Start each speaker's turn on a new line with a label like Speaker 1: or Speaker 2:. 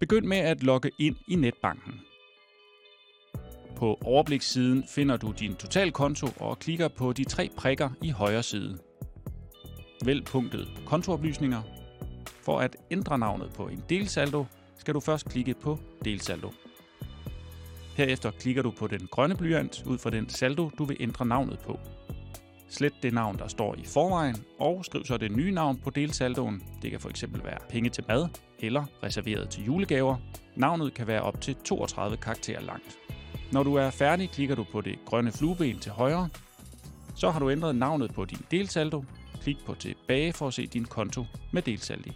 Speaker 1: Begynd med at logge ind i netbanken. På overblikssiden finder du din totalkonto og klikker på de tre prikker i højre side. Vælg punktet kontooplysninger. For at ændre navnet på en delsaldo, skal du først klikke på delsaldo. Herefter klikker du på den grønne blyant ud fra den saldo, du vil ændre navnet på. Slet det navn, der står i forvejen, og skriv så det nye navn på delsaldoen. Det kan fx være penge til mad eller reserveret til julegaver. Navnet kan være op til 32 karakterer langt. Når du er færdig, klikker du på det grønne flueben til højre. Så har du ændret navnet på din delsaldo. Klik på tilbage for at se din konto med delsaldi.